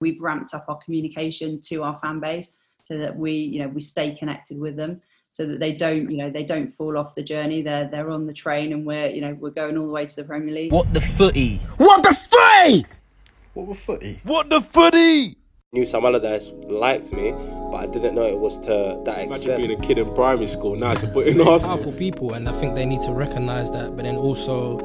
we've ramped up our communication to our fan base so that we you know we stay connected with them so that they don't you know they don't fall off the journey they're they're on the train and we're you know we're going all the way to the premier league What the footy? What the footy? What were footy? What the footy? knew Sam Allardyce liked me, but I didn't know it was to that Imagine extent. being a kid in primary school now to put in Arsenal. powerful people, and I think they need to recognise that. But then also,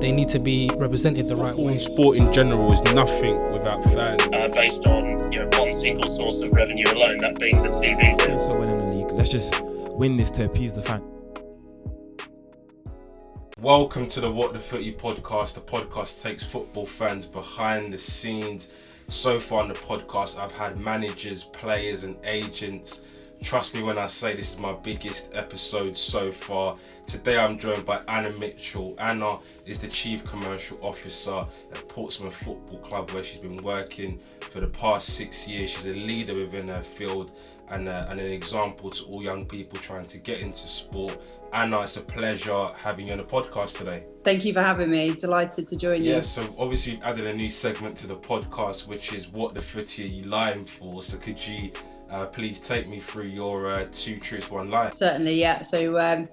they need to be represented the right Football way. and sport in general is nothing without fans. uh, based on you know one single source of revenue alone, that being the TV deals. so winning the league. Let's just win this to appease the fan. Welcome to the What the Footy podcast. The podcast takes football fans behind the scenes. So far on the podcast, I've had managers, players, and agents. Trust me when I say this is my biggest episode so far. Today I'm joined by Anna Mitchell. Anna is the Chief Commercial Officer at Portsmouth Football Club, where she's been working for the past six years. She's a leader within her field and, uh, and an example to all young people trying to get into sport. Anna, it's a pleasure having you on the podcast today. thank you for having me delighted to join you Yeah, so obviously we've added a new segment to the podcast, which is what the footy are you lying for? So could you uh, please take me through your uh, two truths, one lie? certainly yeah so um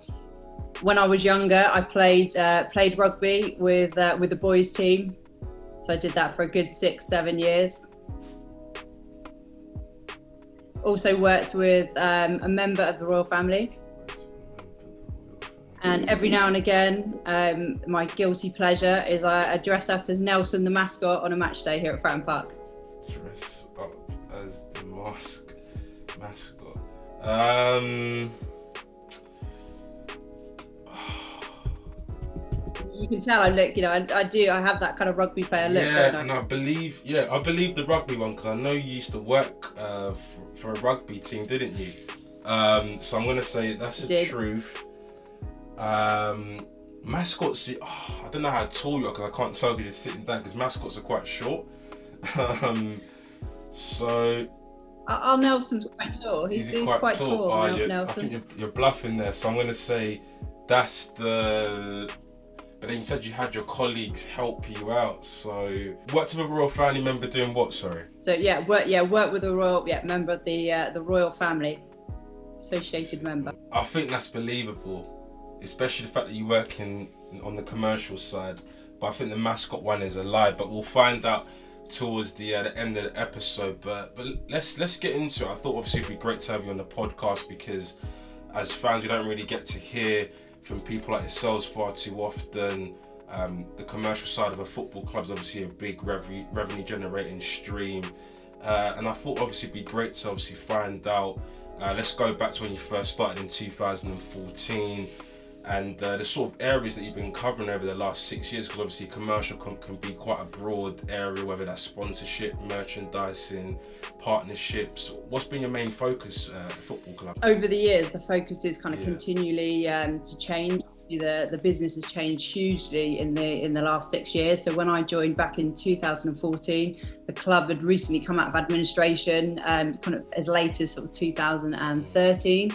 when I was younger, I played uh, played rugby with uh, with the boys team. So I did that for a good six, seven years. Also worked with um, a member of the royal family, and every now and again, um, my guilty pleasure is I, I dress up as Nelson the mascot on a match day here at Fratton Park. Dress up as the mask mascot. Um, You can tell I look, you know, I, I do, I have that kind of rugby player look. yeah, I? and I believe, yeah, I believe the rugby one because I know you used to work uh, for, for a rugby team, didn't you? Um, so I'm gonna say that's the truth. Um, mascots, oh, I don't know how tall you are because I can't tell if you're just sitting down because mascots are quite short. um, so Our, our Nelson's quite tall. He's, he he's quite, tall, Oh, Nel- you're- I think you're, you're bluffing there. So I'm gonna say that's the. But then you said you had your colleagues help you out. So worked with a royal family member doing what? Sorry. So yeah, work yeah work with the royal yeah member of the uh, the royal family, associated member. I think that's believable, especially the fact that you work in on the commercial side. But I think the mascot one is a lie. But we'll find out towards the uh, the end of the episode. But but let's let's get into it. I thought obviously it'd be great to have you on the podcast because as fans we don't really get to hear from people like yourselves far too often. Um, the commercial side of a football club is obviously a big revenue revenue generating stream. Uh, and I thought obviously it'd be great to obviously find out. Uh, let's go back to when you first started in 2014 and uh, the sort of areas that you've been covering over the last six years because obviously commercial can, can be quite a broad area whether that's sponsorship merchandising partnerships what's been your main focus uh, at the football club Over the years, the focus is kind of Yeah. continually um, to change. The the business has changed hugely in the in the last six years. So when I joined back in 2014, the club had recently come out of administration, um, kind of as late as sort of 2013.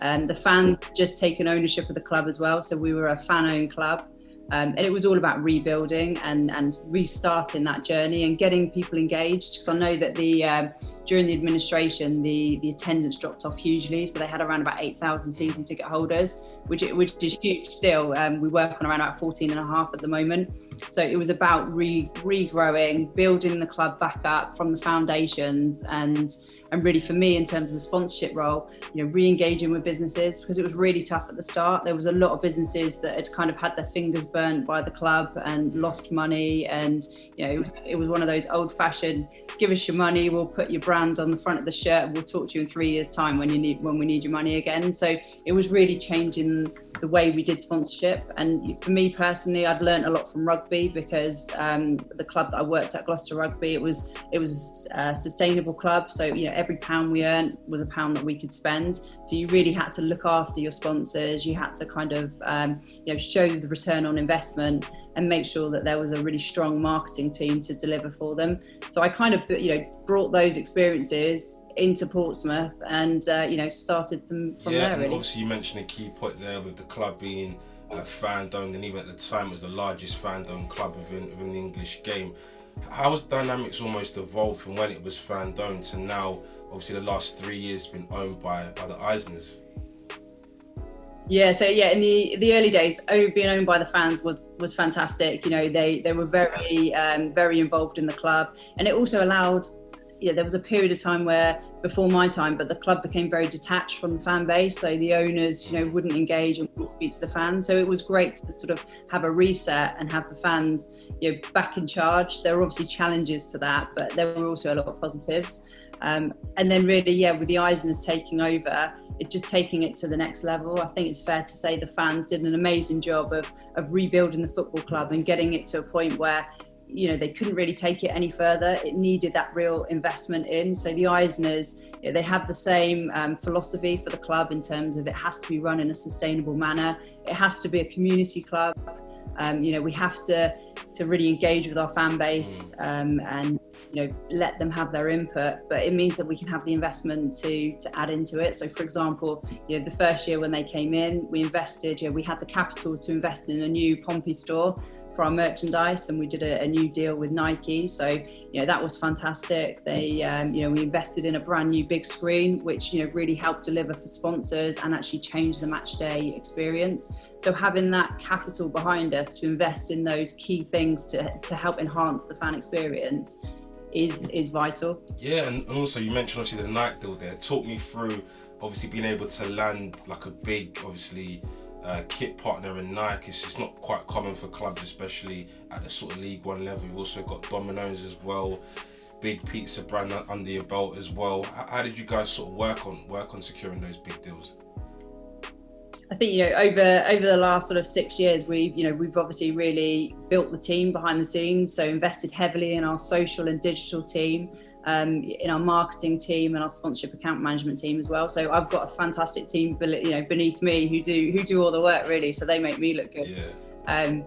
Um, the fans just taken ownership of the club as well, so we were a fan-owned club. Um, and it was all about rebuilding and, and restarting that journey and getting people engaged because I know that the um, during the administration the the attendance dropped off hugely. So they had around about 8,000 season ticket holders which which is huge still. Um, we work on around about 14 and a half at the moment. So it was about re regrowing building the club back up from the foundations and and really for me in terms of the sponsorship role you know re-engaging with businesses because it was really tough at the start. There was a lot of businesses that had kind of had their fingers burnt by the club and lost money and you know it was, one of those old fashioned give us your money we'll put your brand on the front of the shirt and we'll talk to you in three years time when you need when we need your money again. So it was really changing the way we did sponsorship. And for me personally i'd learned a lot from rugby because um, the club that i worked at gloucester rugby it was it was a sustainable club. So you know every pound we earned was a pound that we could spend. So you really had to look after your sponsors. You had to kind of um, you know show the return on investment and make sure that there was a really strong marketing team to deliver for them so i kind of you know brought those experiences into portsmouth and uh, you know started them from yeah there and really obviously you mentioned a key point there with the club being uh, fan owned and even at the time it was the largest fan owned club within, within the english game How has dynamics almost evolved from when it was fan owned to now? Obviously, the last three years been owned by by the Eisners. Yeah, so yeah, in the the early days, oh, being owned by the fans was was fantastic. You know, they they were very um, very involved in the club, and it also allowed. Yeah, there was a period of time where before my time, but the club became very detached from the fan base. So the owners, you know, wouldn't engage and wouldn't speak to the fans. So it was great to sort of have a reset and have the fans, you know, back in charge. There were obviously challenges to that, but there were also a lot of positives. Um, and then really, yeah, with the Eisners taking over, it just taking it to the next level. I think it's fair to say the fans did an amazing job of of rebuilding the football club and getting it to a point where you know they couldn't really take it any further. It needed that real investment in. So the Eisners. They have the same um, philosophy for the club in terms of it has to be run in a sustainable manner. It has to be a community club. Um, you know, we have to to really engage with our fan base um, and you know let them have their input. But it means that we can have the investment to to add into it. So, for example, you know, the first year when they came in, we invested. You know, we had the capital to invest in a new Pompey store for our merchandise and we did a, a, new deal with Nike. So you know that was fantastic. They um, you know we invested in a brand new big screen which you know really helped deliver for sponsors and actually change the match day experience. So having that capital behind us to invest in those key things to, to help enhance the fan experience is is vital. Yeah and also you mentioned obviously the Nike deal there. Talk me through obviously being able to land like a big obviously uh, kit partner in Nike. It's just not quite common for clubs, especially at the sort of League One level. You've also got Domino's as well, big pizza brand under your belt as well. How, how did you guys sort of work on work on securing those big deals? I think you know over over the last sort of six years, we've you know we've obviously really built the team behind the scenes. So invested heavily in our social and digital team um, in our marketing team and our sponsorship account management team as well. So I've got a fantastic team, you know, beneath me who do who do all the work really. So they make me look good. Yeah. Um,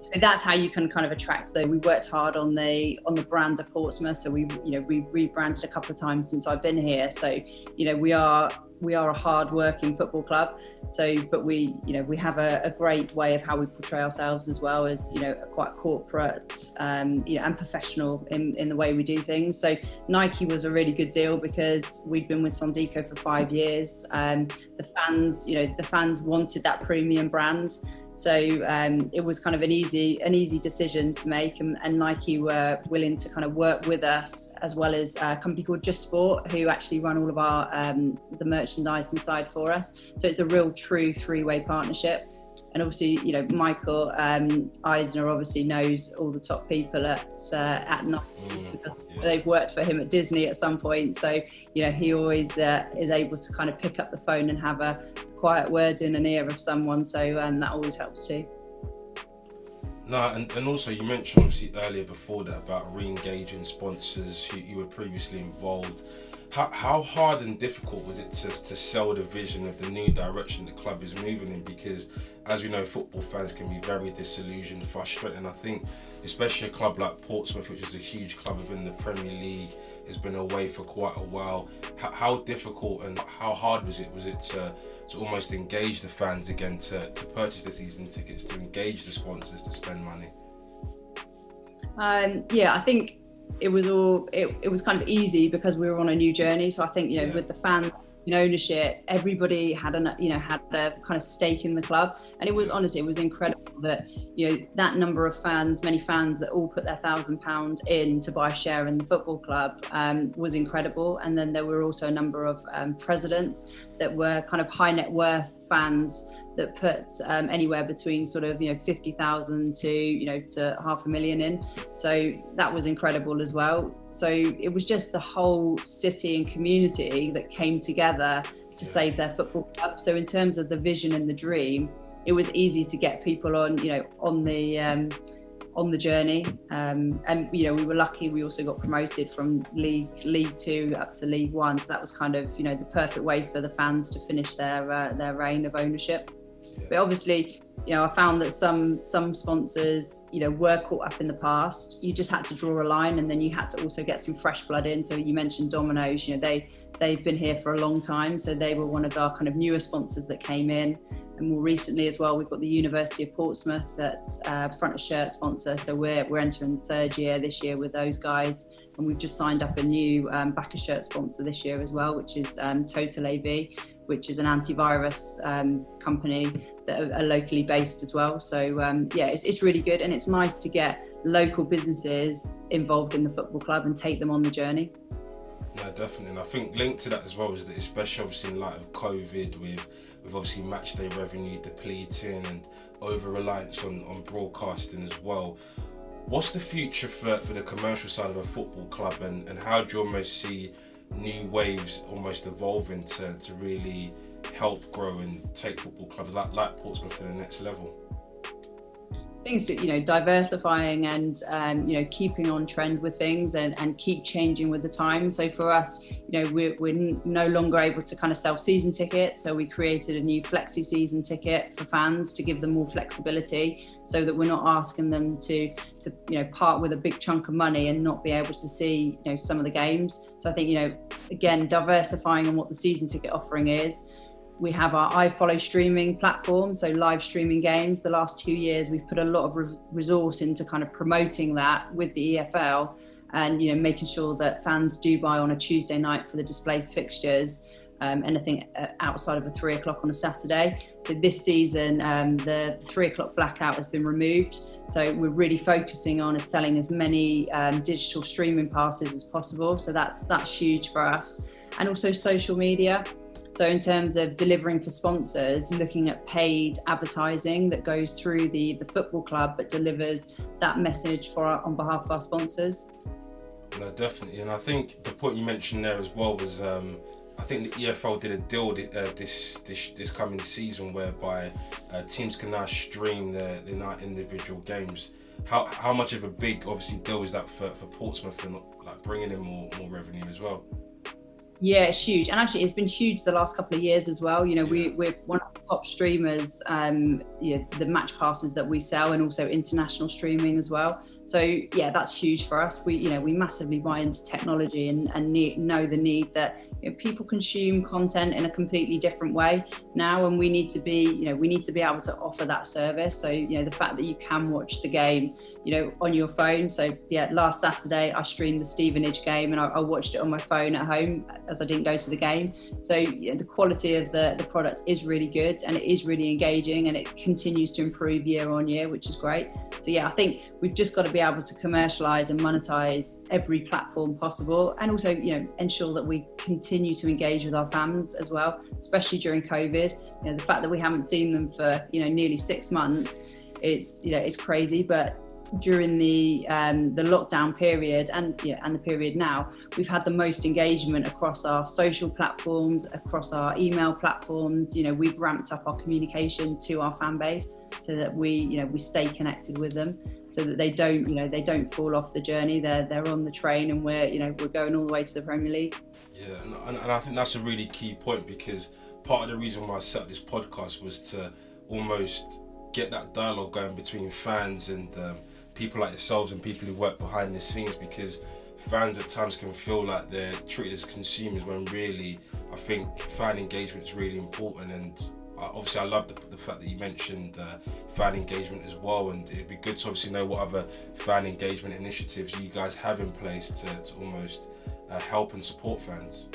so that's how you can kind of attract. So we worked hard on the on the brand of Portsmouth. So we you know we rebranded a couple of times since I've been here. So you know we are we are a hard working football club. So but we you know we have a, a, great way of how we portray ourselves as well as you know quite corporate um, you know and professional in in the way we do things. So Nike was a really good deal because we'd been with Sondico for five years. Um, the fans you know the fans wanted that premium brand. So um, it was kind of an easy an easy decision to make, and, and, Nike were willing to kind of work with us as well as a company called Just Sport, who actually run all of our um, the merchandise inside for us. So it's a real true three way partnership. And obviously, you know, Michael um, Eisner obviously knows all the top people at uh, at Nike. Mm, They've worked for him at Disney at some point, so you know he always uh, is able to kind of pick up the phone and have a, quiet word in an ear of someone. So um, that always helps too. No, and, and also you mentioned obviously earlier before that about re-engaging sponsors who you were previously involved. How, how hard and difficult was it to, to sell the vision of the new direction the club is moving in? Because as we know, football fans can be very disillusioned, frustrated. And I think, especially a club like Portsmouth, which is a huge club within the Premier League, has been away for quite a while. How, how difficult and how hard was it? Was it to to almost engage the fans again to, to purchase the season tickets, to engage the sponsors to spend money? Um, yeah, I think it was all it, it was kind of easy because we were on a new journey. So I think you know yeah. with the fans in ownership, everybody had a you know had a kind of stake in the club, and it was honestly it was incredible that you know that number of fans, many fans that all put their thousand pound in to buy a share in the football club um, was incredible. And then there were also a number of um, presidents that were kind of high net worth fans that put um, anywhere between sort of you know 50,000 to you know to half a million in. So that was incredible as well. So it was just the whole city and community that came together to save their football club. So in terms of the vision and the dream it was easy to get people on you know on the um, on the journey. Um, and you know we were lucky. We also got promoted from league league two up to league one. So that was kind of you know the perfect way for the fans to finish their uh, their reign of ownership but obviously, you know, I found that some some sponsors, you know, were caught up in the past. You just had to draw a line, and then you had to also get some fresh blood in. So you mentioned Domino's. You know, they they've been here for a long time, so they were one of our kind of newer sponsors that came in. and more recently as well, we've got the University of Portsmouth that's uh, front of shirt sponsor. So we're we're entering the third year this year with those guys, and we've just signed up a new um, back of shirt sponsor this year as well, which is um, Total AV, which is an antivirus um, company that are, locally based as well. So um, yeah, it's, it's really good, and it's nice to get local businesses involved in the football club and take them on the journey. No, definitely. And I think linked to that as well is that, especially obviously in light of COVID, with with obviously match day revenue depleting and over reliance on, on broadcasting as well. What's the future for, for the commercial side of a football club, and, and how do you almost see new waves almost evolving to, to really help grow and take football clubs like, like Portsmouth to the next level? Things you know diversifying and um, you know keeping on trend with things and, and keep changing with the time. So for us you know we're, we're no longer able to kind of sell season tickets so we created a new flexi season ticket for fans to give them more flexibility so that we're not asking them to to you know part with a big chunk of money and not be able to see you know some of the games. So i think you know again diversifying on what the season ticket offering is we have our iFollow streaming platform, so live streaming games. The last two years, we've put a lot of re- resource into kind of promoting that with the EFL, and you know making sure that fans do buy on a Tuesday night for the displaced fixtures. Um, anything uh, outside of a three o'clock on a Saturday. So this season, um, the three o'clock blackout has been removed. So we're really focusing on selling as many um, digital streaming passes as possible. So that's that's huge for us, and also social media. So, in terms of delivering for sponsors, looking at paid advertising that goes through the, the football club but delivers that message for our, on behalf of our sponsors. No, definitely. And I think the point you mentioned there as well was um, I think the EFL did a deal uh, this, this this coming season whereby uh, teams can now stream their, their individual games. How, how much of a big obviously deal is that for, for Portsmouth and like bringing in more more revenue as well? Yeah, it's huge, and actually, it's been huge the last couple of years as well. You know, we we're one of the top streamers. Um, you know, the match passes that we sell, and also international streaming as well. So yeah, that's huge for us. We you know we massively buy into technology and and need, know the need that you know, people consume content in a completely different way now, and we need to be you know we need to be able to offer that service. So you know the fact that you can watch the game you know, on your phone. So yeah, last Saturday I streamed the Stevenage game and I, I watched it on my phone at home as I didn't go to the game. So the quality of the, the product is really good and it is really engaging and it continues to improve year on year, which is great. So yeah, I think we've just got to be able to commercialize and monetize every platform possible and also, you know, ensure that we continue to engage with our fans as well, especially during COVID. You know, the fact that we haven't seen them for, you know, nearly six months, it's, you know, it's crazy, but during the um, the lockdown period and yeah, and the period now, we've had the most engagement across our social platforms, across our email platforms. You know, we've ramped up our communication to our fan base so that we you know we stay connected with them, so that they don't you know they don't fall off the journey. They're they're on the train, and we're you know we're going all the way to the Premier League. Yeah, and, and I think that's a really key point because part of the reason why I set up this podcast was to almost get that dialogue going between fans and um, people like yourselves and people who work behind the scenes because fans at times can feel like they're treated as consumers when really I think fan engagement is really important and obviously I love the, the fact that you mentioned uh, fan engagement as well and it'd be good to obviously know what other fan engagement initiatives you guys have in place to, to almost uh, help and support fans.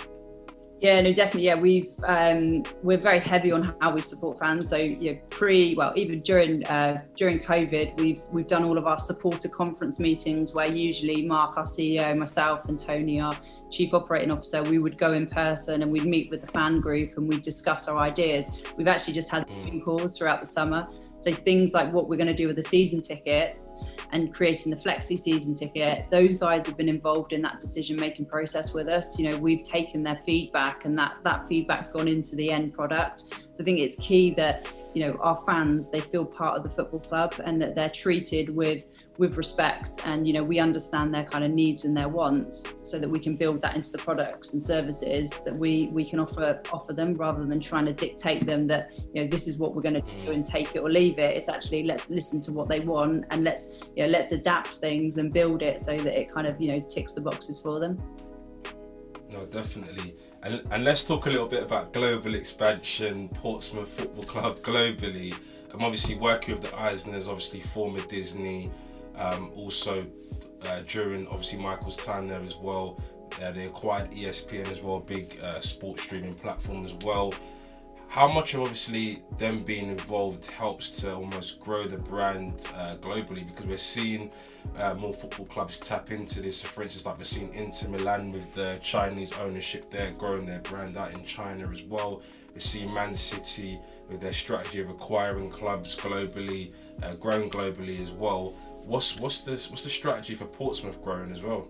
Yeah, no, definitely. Yeah, we've um, we're very heavy on how we support fans. So, you know, pre, well, even during uh, during COVID, we've we've done all of our supporter conference meetings where usually Mark, our CEO, myself, and Tony, our chief operating officer, we would go in person and we'd meet with the fan group and we'd discuss our ideas. We've actually just had mm. calls throughout the summer. So things like what we're going to do with the season tickets and creating the flexi season ticket, those guys have been involved in that decision making process with us. You know, we've taken their feedback and that that feedback's gone into the end product. So I think it's key that you know our fans they feel part of the football club and that they're treated with with respect and you know we understand their kind of needs and their wants so that we can build that into the products and services that we we can offer offer them rather than trying to dictate them that you know this is what we're going to do mm. and take it or leave it it's actually let's listen to what they want and let's you know let's adapt things and build it so that it kind of you know ticks the boxes for them No, definitely. And, and let's talk a little bit about global expansion, Portsmouth Football Club globally. I'm obviously working with the Eisners, obviously former Disney, um, also uh, during obviously Michael's time there as well. Uh, they acquired ESPN as well, big uh, sports streaming platform as well. How much of obviously them being involved helps to almost grow the brand uh, globally because we're seeing uh, more football clubs tap into this. So, for instance, like we're seeing Inter Milan with the Chinese ownership there, growing their brand out in China as well. We're seeing Man City with their strategy of acquiring clubs globally, uh, growing globally as well. What's what's the what's the strategy for Portsmouth growing as well?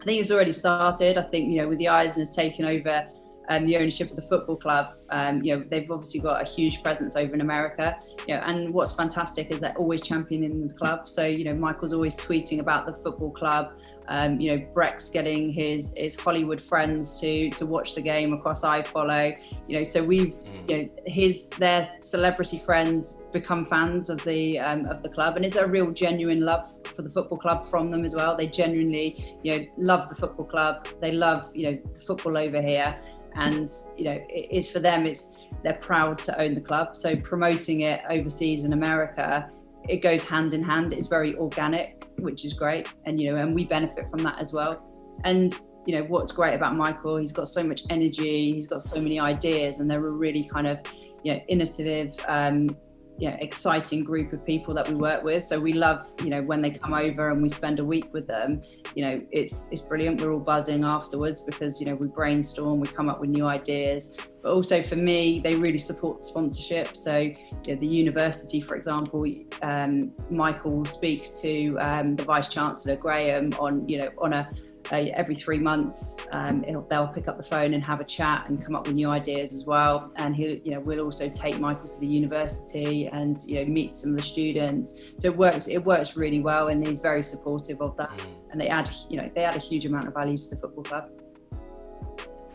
I think it's already started. I think you know with the eyes and Eisners taking over um, the ownership of the football club. Um, you know, they've obviously got a huge presence over in America. You know, and what's fantastic is they're always championing the club. So you know, Michael's always tweeting about the football club. Um, you know, Breck's getting his his Hollywood friends to to watch the game across iFollow. You know, so we've mm. you know his their celebrity friends become fans of the um, of the club, and it's a real genuine love for the football club from them as well. They genuinely you know love the football club. They love you know the football over here and you know it is for them it's they're proud to own the club. So promoting it overseas in america it goes hand in hand. It's very organic which is great. And you know and we benefit from that as well. And you know what's great about michael he's got so much energy he's got so many ideas and they're a really kind of you know innovative um, know, exciting group of people that we work with. So we love, you know, when they come over and we spend a week with them, you know, it's it's brilliant. We're all buzzing afterwards because, you know, we brainstorm, we come up with new ideas. But also for me, they really support the sponsorship. So you know, the university, for example, um, Michael will speak to um, the Vice Chancellor Graham on, you know, on a uh, every three months um, they'll pick up the phone and have a chat and come up with new ideas as well. And he you know we'll also take michael to the university and you know meet some of the students. So it works it works really well and he's very supportive of that. Mm. and they add you know they add a huge amount of value to the football club.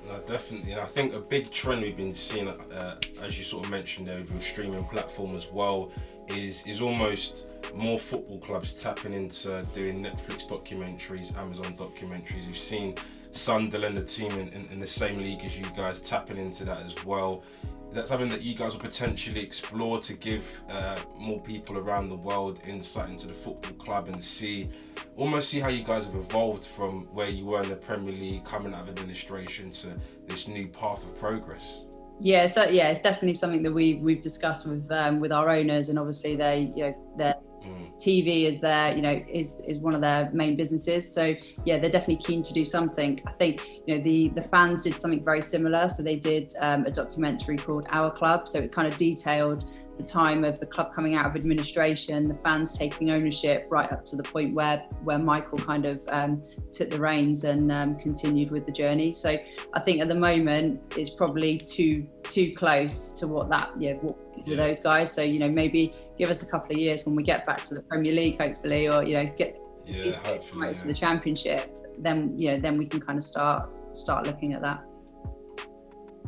No, definitely, and I think a big trend we've been seeing, uh, as you sort of mentioned there, with your streaming platform as well, is is almost more football clubs tapping into doing Netflix documentaries, Amazon documentaries. You've seen Sunderland, the team in, in, in, the same league as you guys, tapping into that as well. Is that something that you guys will potentially explore to give uh, more people around the world insight into the football club and see, almost see how you guys have evolved from where you were in the Premier League, coming out of administration to this new path of progress? Yeah, so yeah, it's definitely something that we we've discussed with um, with our owners, and obviously they you know they're Mm. TV is their, you know, is is one of their main businesses. So yeah, they're definitely keen to do something. I think you know the the fans did something very similar. So they did um, a documentary called Our Club. So it kind of detailed the time of the club coming out of administration, the fans taking ownership, right up to the point where where Michael kind of um, took the reins and um, continued with the journey. So I think at the moment it's probably too too close to what that yeah what yeah. those guys. So you know maybe give us a couple of years when we get back to the Premier League, hopefully, or you know get, yeah, right yeah. to the Championship. Then you know then we can kind of start start looking at that.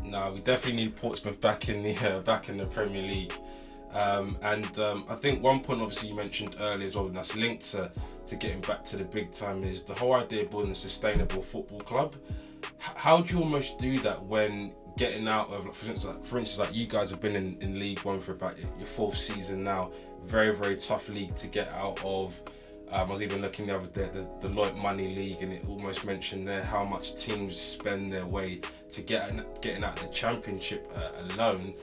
No, we definitely need Portsmouth back in the uh, back in the Premier League. Um, and um, I think one point, obviously, you mentioned earlier as well, and that's linked to, to getting back to the big time, is the whole idea of building a sustainable football club. H- how do you almost do that when getting out of, for instance, like, for instance, like you guys have been in, in League One for about your fourth season now, very, very tough league to get out of. Um, I was even looking the other day the, the Deloitte Money League, and it almost mentioned there how much teams spend their way to get getting out of the Championship uh, alone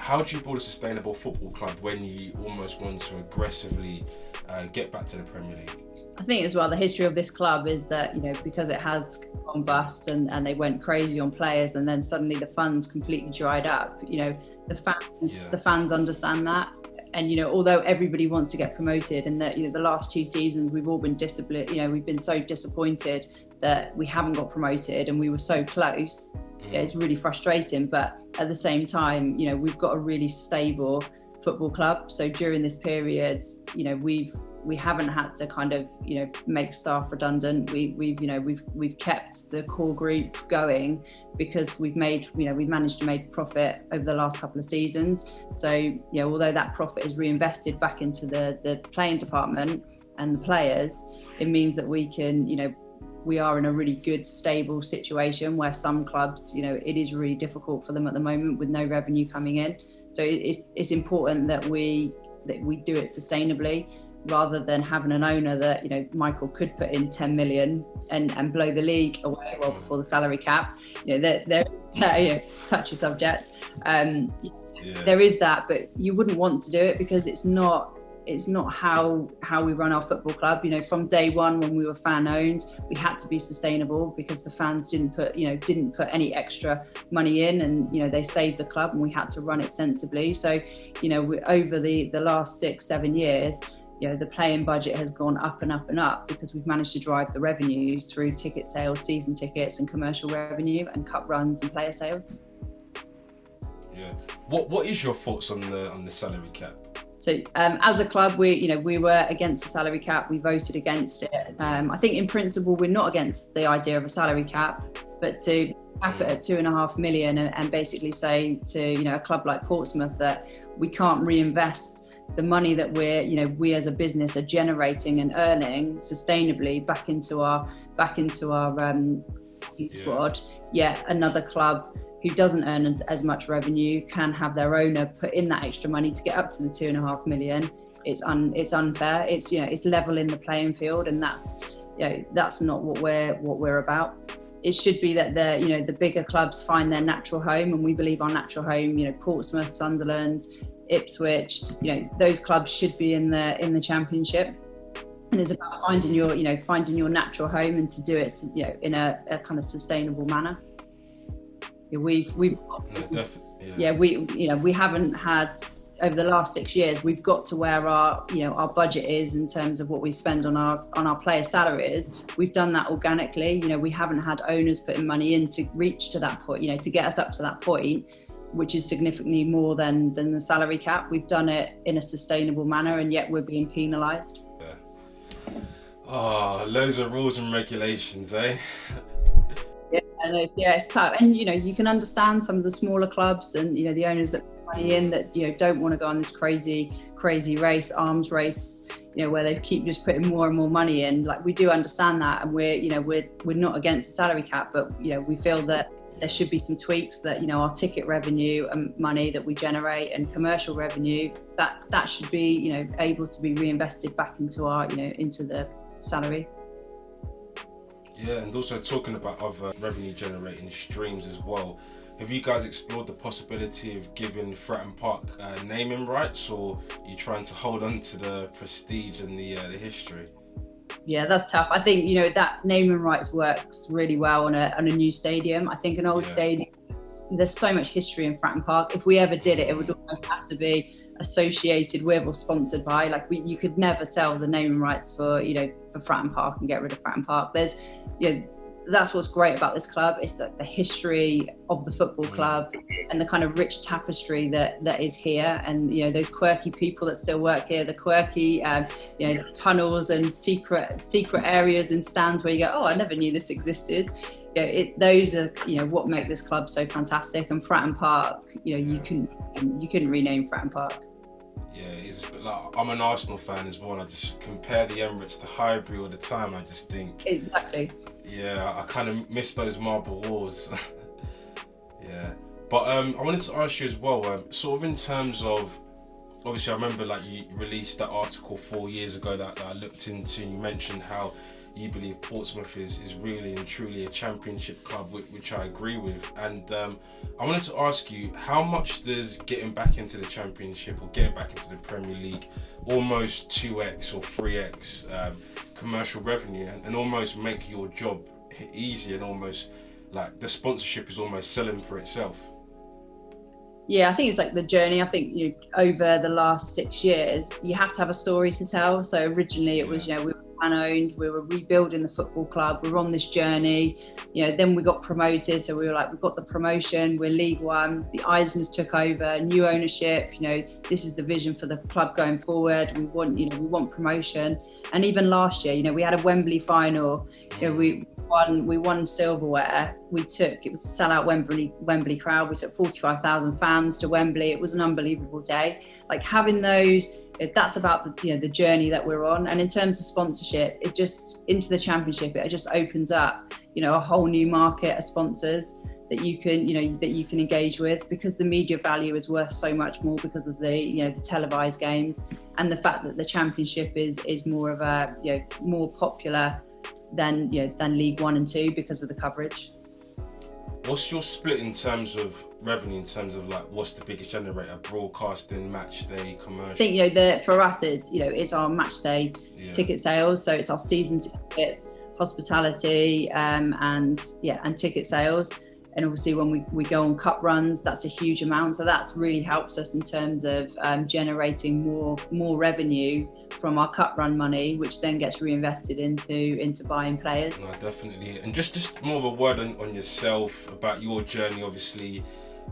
how do you build a sustainable football club when you almost want to aggressively uh, get back to the Premier League? I think as well the history of this club is that you know because it has gone bust and, and they went crazy on players and then suddenly the funds completely dried up. You know the fans yeah. the fans understand that and you know although everybody wants to get promoted and that you know the last two seasons we've all been disciplined you know we've been so disappointed that we haven't got promoted and we were so close mm. it's really frustrating. But at the same time, you know, we've got a really stable football club. So during this period, you know, we've we haven't had to kind of you know make staff redundant. We we've you know we've we've kept the core group going because we've made you know we've managed to make profit over the last couple of seasons. So you know although that profit is reinvested back into the the playing department and the players, it means that we can you know we are in a really good, stable situation where some clubs, you know, it is really difficult for them at the moment with no revenue coming in. So it's it's important that we that we do it sustainably rather than having an owner that you know Michael could put in 10 million and, and blow the league away well before the salary cap. You know, there, there uh, you know, touchy subject. Um, Yeah. there is that, but you wouldn't want to do it because it's not it's not how how we run our football club. You know, from day one when we were fan owned, we had to be sustainable because the fans didn't put you know didn't put any extra money in, and you know they saved the club, and we had to run it sensibly. So, you know, we, over the the last six seven years. You know, the playing budget has gone up and up and up because we've managed to drive the revenues through ticket sales, season tickets, and commercial revenue, and cup runs and player sales. Yeah. What What is your thoughts on the on the salary cap? So um, as a club, we you know we were against the salary cap. We voted against it. Um, I think in principle we're not against the idea of a salary cap, but to cap it at two and a half million and, and basically say to you know a club like Portsmouth that we can't reinvest the money that we're you know we as a business are generating and earning sustainably back into our back into our um, youth Yeah. squad. Yet another club who doesn't earn as much revenue can have their owner put in that extra money to get up to the two and a half million. It's un it's unfair. It's you know it's level in the playing field, and that's you know that's not what we're what we're about. It should be that the you know the bigger clubs find their natural home, and we believe our natural home, you know Portsmouth, Sunderland, Ipswich, you know those clubs should be in the in the championship. And it's about finding your you know finding your natural home and to do it you know in a, a kind of sustainable manner. Yeah, we've No, definitely. Yeah. yeah we you know we haven't had over the last six years we've got to where our you know our budget is in terms of what we spend on our on our player salaries we've done that organically you know we haven't had owners putting money in to reach to that point you know to get us up to that point which is significantly more than than the salary cap we've done it in a sustainable manner and yet we're being penalized Oh, loads of rules and regulations, eh? And yeah, it's tough. And you know, you can understand some of the smaller clubs and you know the owners that money in that you know don't want to go on this crazy, crazy race, arms race. You know, where they keep just putting more and more money in. Like we do understand that, and we're you know we're we're not against the salary cap, but you know we feel that there should be some tweaks that you know our ticket revenue and money that we generate and commercial revenue that that should be you know able to be reinvested back into our you know into the salary. Yeah, and also talking about other revenue generating streams as well. Have you guys explored the possibility of giving Fratton Park uh, naming rights, or are you trying to hold on to the prestige and the uh, the history? yeah, that's tough. I think you know that naming rights works really well on a on a new stadium. I think an old Yeah. stadium. There's so much history in Fratton Park. If we ever did it, it would almost have to be associated with or sponsored by. Like we, you could never sell the naming rights for you know for Fratton Park and get rid of Fratton Park. There's, you know, that's what's great about this club. It's that the history of the football Mm. club and the kind of rich tapestry that that is here, and you know those quirky people that still work here, the quirky um, you know tunnels and secret secret areas and stands where you go, oh, I never knew this existed. You know, it, those are you know what make this club so fantastic. And Fratton Park, you know, you couldn't you couldn't rename Fratton Park. Yeah, it's but like I'm an Arsenal fan as well. And I just compare the Emirates to Highbury all the time. I just think, Exactly. yeah, I kind of miss those marble walls. yeah, but um, I wanted to ask you as well, um, sort of in terms of, obviously, I remember like you released that article four years ago that, that I looked into, and you mentioned how you believe Portsmouth is, is really and truly a championship club, which, which I agree with. And um, I wanted to ask you, how much does getting back into the championship or getting back into the Premier League almost 2x or 3x um, commercial revenue and, and almost make your job easy and almost like the sponsorship is almost selling for itself? Yeah, I think it's like the journey. I think you over the last six years, you have to have a story to tell. So originally, it was you know we were fan owned, we were rebuilding the football club, we were on this journey. You know, then we got promoted, so we were like, we've got the promotion, we're League One. The Eisners took over, new ownership. You know, this is the vision for the club going forward. We want you know we want promotion. And even last year, you know, we had a Wembley final. You know, we won we won silverware. We took it was a sellout Wembley Wembley crowd. We took forty five thousand fans to Wembley. It was an unbelievable day. Like having those it, that's about the you know the journey that we're on. And in terms of sponsorship, it just into the championship, it just opens up you know a whole new market of sponsors that you can you know that you can engage with because the media value is worth so much more because of the you know the televised games and the fact that the championship is is more of a you know more popular than you know than league one and two because of the coverage What's your split in terms of revenue? In terms of like, what's the biggest generator? Broadcasting, match day, commercial. I think you know the for us is you know it's our match day Yeah. ticket sales, so it's our season tickets, hospitality, um, and yeah, and ticket sales. And obviously, when we, we go on cup runs, that's a huge amount. So that's really helps us in terms of um, generating more more revenue from our cup run money, which then gets reinvested into into buying players. No, definitely. And just just more of a word on, on yourself about your journey, obviously,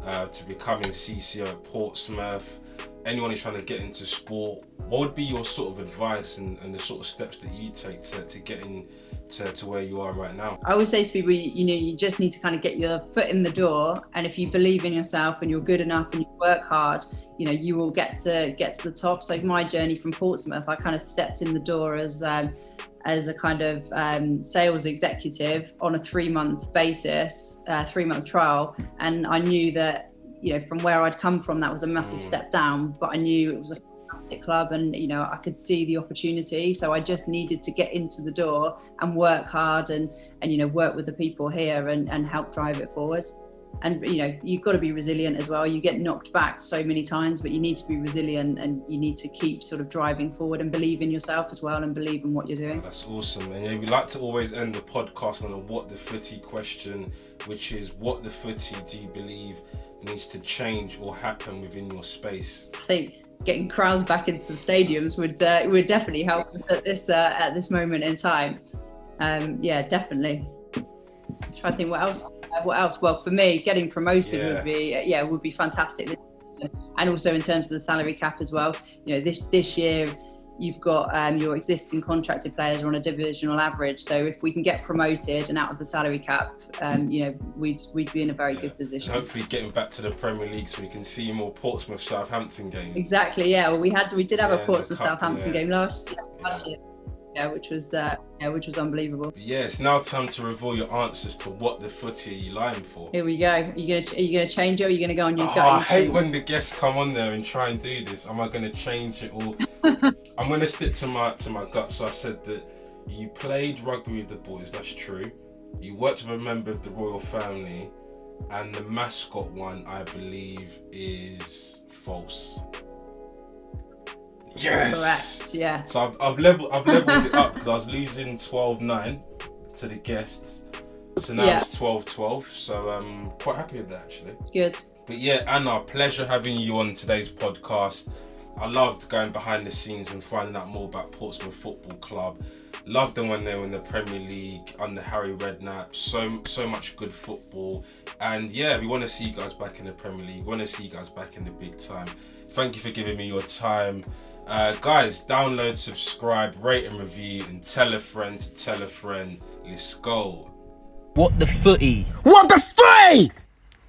uh, to becoming CCO at Portsmouth. Anyone who's trying to get into sport, what would be your sort of advice and, and the sort of steps that you take to, to get in to, to where you are right now? I always say to people, you, you know, you just need to kind of get your foot in the door, and if you believe in yourself and you're good enough and you work hard, you know, you will get to get to the top. So my journey from Portsmouth, I kind of stepped in the door as um, as a kind of um, sales executive on a three month basis, uh, three month trial, and I knew that you know from where I'd come from, that was a massive Mm. step down, but I knew it was a fantastic club and you know I could see the opportunity so I just needed to get into the door and work hard and and you know work with the people here and and help drive it forward and you know you've got to be resilient as well you get knocked back so many times but you need to be resilient and you need to keep sort of driving forward and believe in yourself as well and believe in what you're doing That's awesome. And yeah, we like to always end the podcast on a what the footy question, which is what the footy do you believe needs to change or happen within your space? I think getting crowds back into the stadiums would uh, would definitely help us at this uh, at this moment in time. Um, yeah, definitely. Try to think what else. Uh, what else? Well, for me, getting promoted Yeah. would be uh, yeah would be fantastic. And also in terms of the salary cap as well. You know, this this year you've got um, your existing contracted players are on a divisional average. So if we can get promoted and out of the salary cap, um, you know, we'd we'd be in a very Yeah. good And position. hopefully getting back to the Premier League so we can see more Portsmouth Southampton games. Exactly. Yeah. Well, we had we did have Yeah, a Portsmouth cup, Southampton yeah. game last last year. Yeah, which was uh, yeah, which was unbelievable. But yeah, it's now time to reveal your answers to what the footy are you lying for. Here we go. Are you gonna are you gonna change it? Or are you gonna go on your Oh, I hate instinct? when the guests come on there and try and do this. Am I going to change it or? I'm going to stick to my to my gut. So I said that you played rugby with the boys. That's true. You worked with a member of the royal family, and the mascot one I believe is false. Yes. Correct. Yes. So I've, I've leveled I've leveled it up because I was losing 12-9 to the guests. So now Yeah. it's 12-12. So I'm quite happy with that actually. Good. But yeah, Anna, pleasure having you on today's podcast. I loved going behind the scenes and finding out more about Portsmouth Football Club. Loved them when they were in the Premier League under Harry Redknapp. So so much good football, and yeah, we want to see you guys back in the Premier League. We Want to see you guys back in the big time. Thank you for giving me your time, uh, guys. Download, subscribe, rate and review, and tell a friend to tell a friend. Let's go. What the footy? What the footy?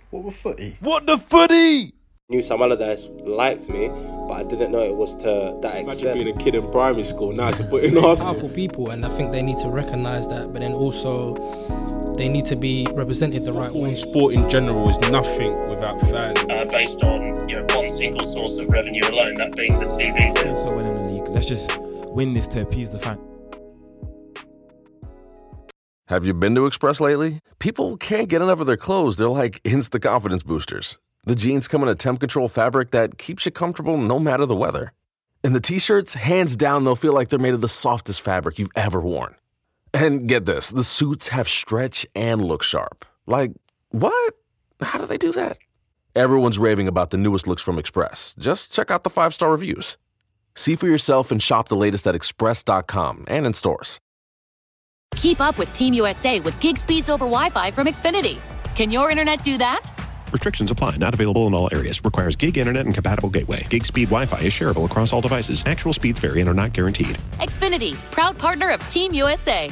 What the footy? What the footy? Knew Sam Allardyce liked me, but I didn't know it was to that Imagine extent. being a kid in primary school, now supporting Arsenal. Powerful people, and I think they need to recognise that. But then also, they need to be represented the right way. and sport in general is nothing without fans. uh, based on you know one single source of revenue alone, that being the TV Doing deals. so well in the league. Let's just win this to appease the fans. Have you been to Express lately? People can't get enough of their clothes. They're like instant confidence boosters. The jeans come in a temp control fabric that keeps you comfortable no matter the weather. And the t shirts, hands down, they'll feel like they're made of the softest fabric you've ever worn. And get this the suits have stretch and look sharp. Like, what? How do they do that? Everyone's raving about the newest looks from Express. Just check out the five star reviews. See for yourself and shop the latest at express.com and in stores. Keep up with Team USA with gig speeds over Wi Fi from Xfinity. Can your internet do that? Restrictions apply. Not available in all areas. Requires gig internet and compatible gateway. Gig speed Wi-Fi is shareable across all devices. Actual speeds vary and are not guaranteed. Xfinity, proud partner of Team USA.